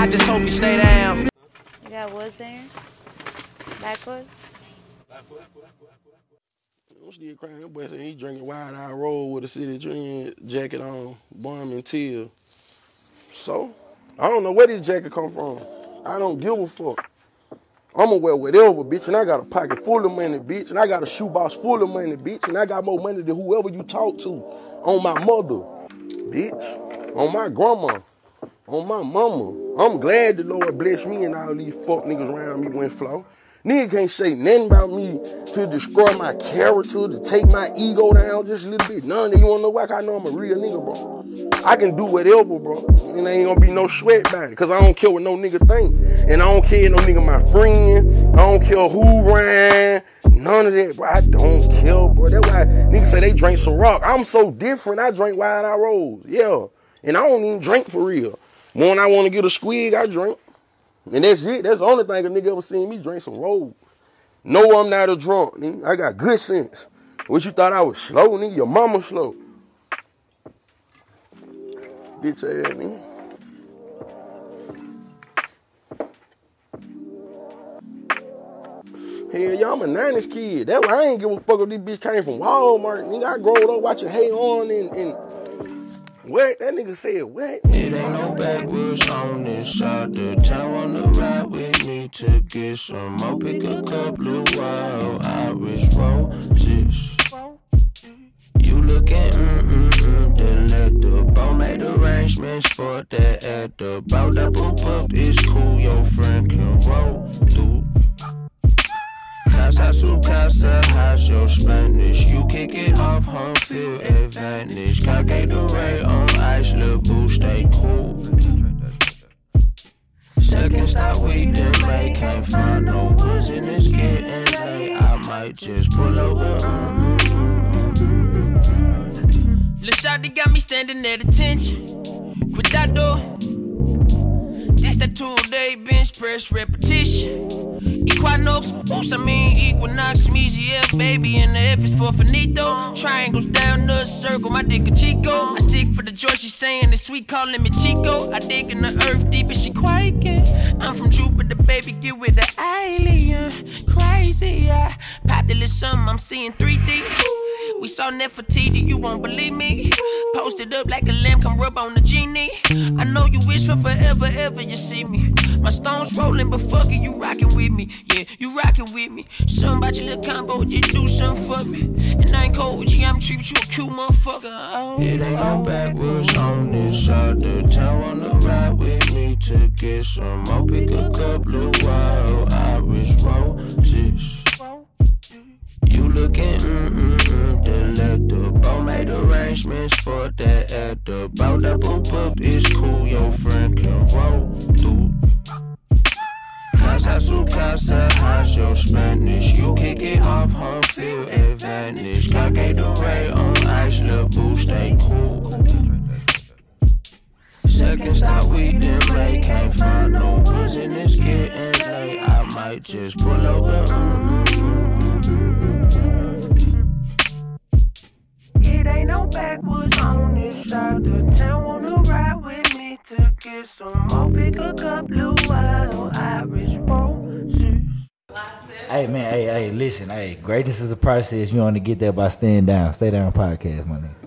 I just hope you stay down. You got woods there? Backwards? I'm still crying. That boy said he drinking wide Eye Roll with a City Dream jacket on, bum and teal. So, I don't know where this jacket come from. I don't give a fuck. I'ma wear whatever, bitch, and I got a pocket full of money, bitch, and I got a shoebox full of money, bitch, and I got more money than whoever you talk to on my mother, bitch, on my grandma, on my mama. I'm glad the Lord blessed me and all these fuck niggas around me went flow. Nigga can't say nothing about me to destroy my character, to take my ego down just a little bit. None of that. You wanna know why? I know I'm a real nigga, bro. I can do whatever, bro. And ain't gonna be no sweat about it. Cause I don't care what no nigga think. And I don't care no nigga my friend. I don't care who ran. None of that, bro. I don't care, bro. That's why niggas say they drink some rock. I'm so different. I drink Wild Eye Rose. Yeah. And I don't even drink for real. When I wanna get a squig, I drink. And that's it. That's the only thing a nigga ever seen me drink some roll. No, I'm not a drunk, nigga. I got good sense. What you thought I was slow, nigga? Your mama slow. Bitch ass nigga. Hell, y'all, I'm a 90s kid. That why I ain't give a fuck if this bitch came from Walmart. Nigga, I growed up watching Hey Arnold and, and what? That nigga said what? It ain't no backwoods on this side of town. Wanna ride with me to get some more. Pick a couple of wild Irish roses. You looking mm-mm-mm delectable. Made arrangements for that at the. That boop up is cool. Your friend can roll through. Casa su casa, how's your Spanish? You kick it off, home field advantage. Cockade ray on ice, little boo, stay cool. Second stop, we make, can't find no woods in this getting late. I might just pull over. Lil' Shawty got me standing at attention. Cuidado. This that two-day bench press repetition. Equinox, oops, I mean Equinox, Measy F, baby, and the F is for finito. Triangles down the circle, my dick a Chico. I stick for the joy, she saying it's sweet, calling me Chico. I dig in the earth deep and she quaking. I'm from Jupiter, baby, get with the alien. Crazy, I popped a little something, I'm seeing 3D. We saw Nefertiti, you won't believe me. Posted up like a lamb, come rub on the genie. I know you wish for forever, ever you see me. My stones rolling, but fuck it, you rocking with me. Yeah, you rocking with me. Something about your little combo, you do something for me. And I ain't cold with you, I'm treating you a cute motherfucker. Oh, It ain't no oh. backwoods on this side of town. Wanna ride with me to get some more. Pick a couple of wild Irish roses. You delectable. Made arrangements for that at the bout. That boop up is cool. Your friend can roll through. Casa su casa, how's your Spanish? You kick it off, home field advantage. Cockade the ray on ice, little boo, stay cool. Second stop, we didn't make, can't find no woods in this getting late. I might just pull over. It ain't no backwoods on this side of town. Wanna ride with me to get some more. Pick a couple of wild Irish roses. Hey man, hey, hey, listen, hey, greatness is a process. You only get there by staying down. Stay down podcast, my nigga.